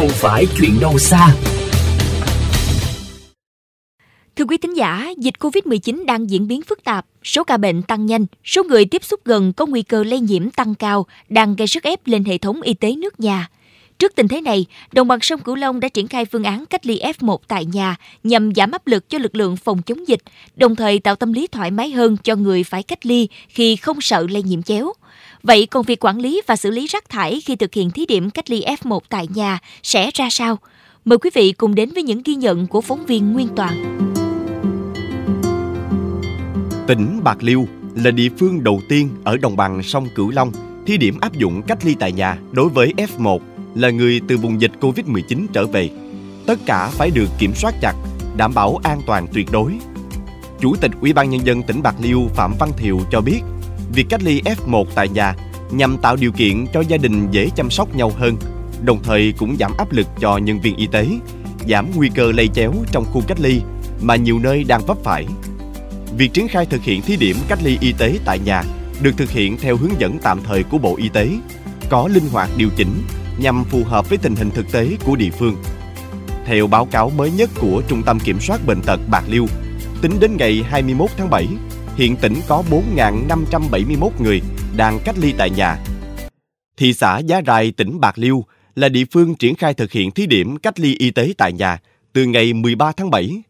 không phải chuyện đâu xa. Thưa quý thính giả, dịch COVID-19 đang diễn biến phức tạp, số ca bệnh tăng nhanh, số người tiếp xúc gần có nguy cơ lây nhiễm tăng cao, đang gây sức ép lên hệ thống y tế nước nhà. Trước tình thế này, đồng bằng sông Cửu Long đã triển khai phương án cách ly F1 tại nhà nhằm giảm áp lực cho lực lượng phòng chống dịch, đồng thời tạo tâm lý thoải mái hơn cho người phải cách ly khi không sợ lây nhiễm chéo. Vậy còn việc quản lý và xử lý rác thải khi thực hiện thí điểm cách ly F1 tại nhà sẽ ra sao? Mời quý vị cùng đến với những ghi nhận của phóng viên Nguyên Toàn. Tỉnh Bạc Liêu là địa phương đầu tiên ở đồng bằng sông Cửu Long thí điểm áp dụng cách ly tại nhà đối với F1 là người từ vùng dịch Covid-19 trở về. Tất cả phải được kiểm soát chặt, đảm bảo an toàn tuyệt đối. Chủ tịch Ủy ban nhân dân tỉnh Bạc Liêu Phạm Văn Thiều cho biết, việc cách ly F1 tại nhà nhằm tạo điều kiện cho gia đình dễ chăm sóc nhau hơn, đồng thời cũng giảm áp lực cho nhân viên y tế, giảm nguy cơ lây chéo trong khu cách ly mà nhiều nơi đang vấp phải. Việc triển khai thực hiện thí điểm cách ly y tế tại nhà được thực hiện theo hướng dẫn tạm thời của Bộ Y tế, có linh hoạt điều chỉnh nhằm phù hợp với tình hình thực tế của địa phương. Theo báo cáo mới nhất của Trung tâm Kiểm soát Bệnh tật Bạc Liêu, tính đến ngày 21 tháng 7, hiện tỉnh có 4.571 người đang cách ly tại nhà. Thị xã Giá Rai, tỉnh Bạc Liêu là địa phương triển khai thực hiện thí điểm cách ly y tế tại nhà từ ngày 13 tháng 7.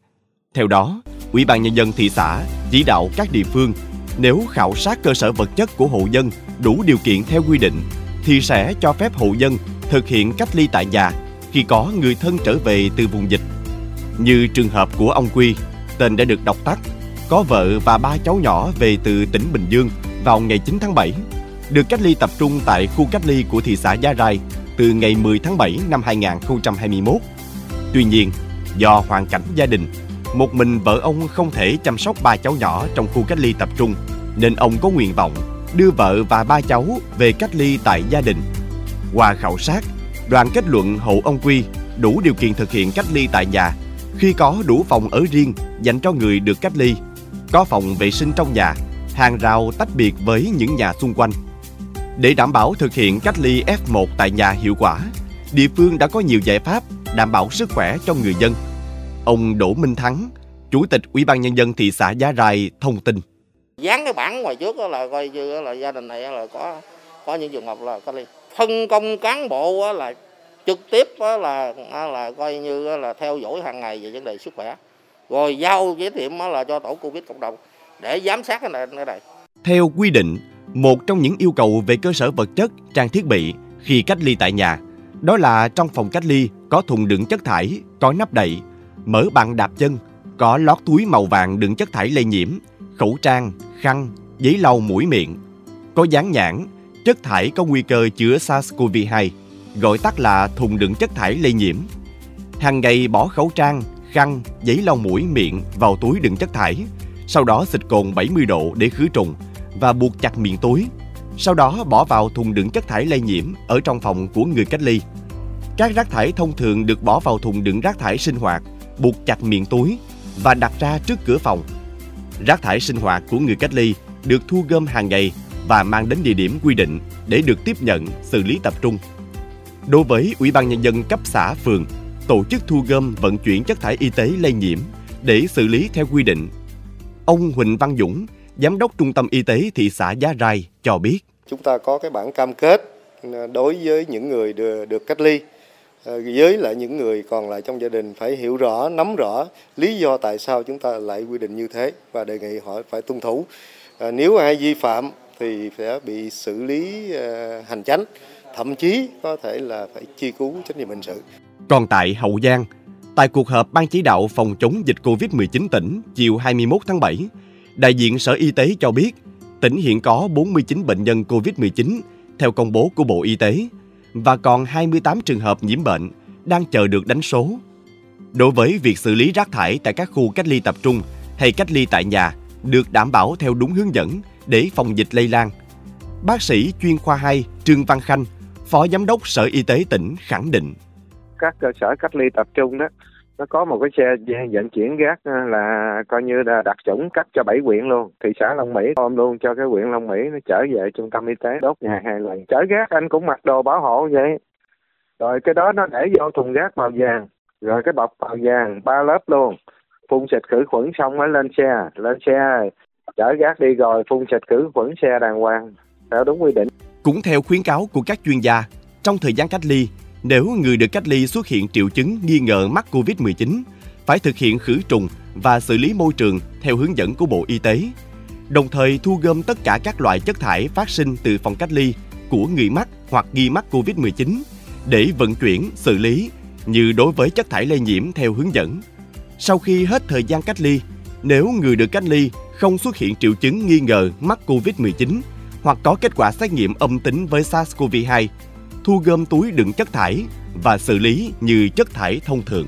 Theo đó, Ủy ban Nhân dân thị xã chỉ đạo các địa phương nếu khảo sát cơ sở vật chất của hộ dân đủ điều kiện theo quy định thì sẽ cho phép hộ dân thực hiện cách ly tại nhà khi có người thân trở về từ vùng dịch. Như trường hợp của ông Quy, tên đã được đọc tắt, có vợ và ba cháu nhỏ về từ tỉnh Bình Dương vào ngày 9 tháng 7, được cách ly tập trung tại khu cách ly của thị xã Gia Rai từ ngày 10 tháng 7 năm 2021. Tuy nhiên, do hoàn cảnh gia đình, một mình vợ ông không thể chăm sóc ba cháu nhỏ trong khu cách ly tập trung, nên ông có nguyện vọng đưa vợ và ba cháu về cách ly tại gia đình. Qua khảo sát, đoàn kết luận hộ ông Quy đủ điều kiện thực hiện cách ly tại nhà khi có đủ phòng ở riêng dành cho người được cách ly, có phòng vệ sinh trong nhà, hàng rào tách biệt với những nhà xung quanh. Để đảm bảo thực hiện cách ly F1 tại nhà hiệu quả, địa phương đã có nhiều giải pháp đảm bảo sức khỏe cho người dân. Ông Đỗ Minh Thắng, Chủ tịch Ủy ban nhân dân thị xã Giá Rai thông tin. Dán cái bảng ngoài trước là coi như là gia đình này là có có những trường hợp là cách ly. Phân công cán bộ là trực tiếp là là coi như là theo dõi hàng ngày về vấn đề sức khỏe. Rồi giao giới thiệu nhiệm là cho tổ Covid cộng đồng để giám sát cái này. Cái này. Theo quy định, một trong những yêu cầu về cơ sở vật chất, trang thiết bị khi cách ly tại nhà, đó là trong phòng cách ly có thùng đựng chất thải, có nắp đậy, mở bằng đạp chân, có lót túi màu vàng đựng chất thải lây nhiễm, khẩu trang, khăn, giấy lau mũi miệng. Có dán nhãn, chất thải có nguy cơ chứa SARS-CoV-2, gọi tắt là thùng đựng chất thải lây nhiễm. Hàng ngày bỏ khẩu trang, khăn, giấy lau mũi miệng vào túi đựng chất thải, sau đó xịt cồn 70 độ để khử trùng và buộc chặt miệng túi. Sau đó bỏ vào thùng đựng chất thải lây nhiễm ở trong phòng của người cách ly. Các rác thải thông thường được bỏ vào thùng đựng rác thải sinh hoạt, buộc chặt miệng túi và đặt ra trước cửa phòng. Rác thải sinh hoạt của người cách ly được thu gom hàng ngày và mang đến địa điểm quy định để được tiếp nhận, xử lý tập trung. Đối với Ủy ban Nhân dân cấp xã, phường, tổ chức thu gom vận chuyển chất thải y tế lây nhiễm để xử lý theo quy định. Ông Huỳnh Văn Dũng, Giám đốc Trung tâm Y tế thị xã Giá Rai cho biết. Chúng ta có cái bản cam kết đối với những người được, được cách ly ờ, với lại những người còn lại trong gia đình phải hiểu rõ, nắm rõ lý do tại sao chúng ta lại quy định như thế và đề nghị họ phải tuân thủ. Ờ, nếu ai vi phạm thì sẽ bị xử lý ờ, hành chánh, thậm chí có thể là phải truy cứu trách nhiệm hình sự. Còn tại Hậu Giang, tại cuộc họp Ban chỉ đạo phòng chống dịch COVID-19 tỉnh chiều 21 tháng 7, đại diện Sở Y tế cho biết tỉnh hiện có 49 bệnh nhân COVID-19 theo công bố của Bộ Y tế và còn 28 trường hợp nhiễm bệnh đang chờ được đánh số. Đối với việc xử lý rác thải tại các khu cách ly tập trung hay cách ly tại nhà được đảm bảo theo đúng hướng dẫn để phòng dịch lây lan. Bác sĩ chuyên khoa 2 Trương Văn Khanh, Phó Giám đốc Sở Y tế tỉnh khẳng định. Các cơ sở cách ly tập trung đó nó có một cái xe vận chuyển rác ờ, là coi như là đặc chủng cấp cho bảy quyện luôn thị xã Long Mỹ ôm luôn cho cái huyện Long Mỹ nó trở về trung tâm y tế đốt nhà hai lần. Chở rác anh cũng mặc đồ bảo hộ vậy. Rồi cái đó nó để vô thùng rác màu vàng rồi cái bọc màu vàng ba lớp luôn. Phun xịt khử khuẩn xong mới lên xe. Lên xe chở rác đi rồi phun xịt khử khuẩn xe đàng hoàng theo đúng quy định. Cũng theo khuyến cáo của các chuyên gia, trong thời gian cách ly, nếu người được cách ly xuất hiện triệu chứng nghi ngờ mắc COVID-19, phải thực hiện khử trùng và xử lý môi trường theo hướng dẫn của Bộ Y tế. Đồng thời thu gom tất cả các loại chất thải phát sinh từ phòng cách ly của người mắc hoặc nghi mắc COVID-19 để vận chuyển, xử lý như đối với chất thải lây nhiễm theo hướng dẫn. Sau khi hết thời gian cách ly, nếu người được cách ly không xuất hiện triệu chứng nghi ngờ mắc COVID-19 hoặc có kết quả xét nghiệm âm tính với SARS-CoV-2, thu gom túi đựng chất thải và xử lý như chất thải thông thường.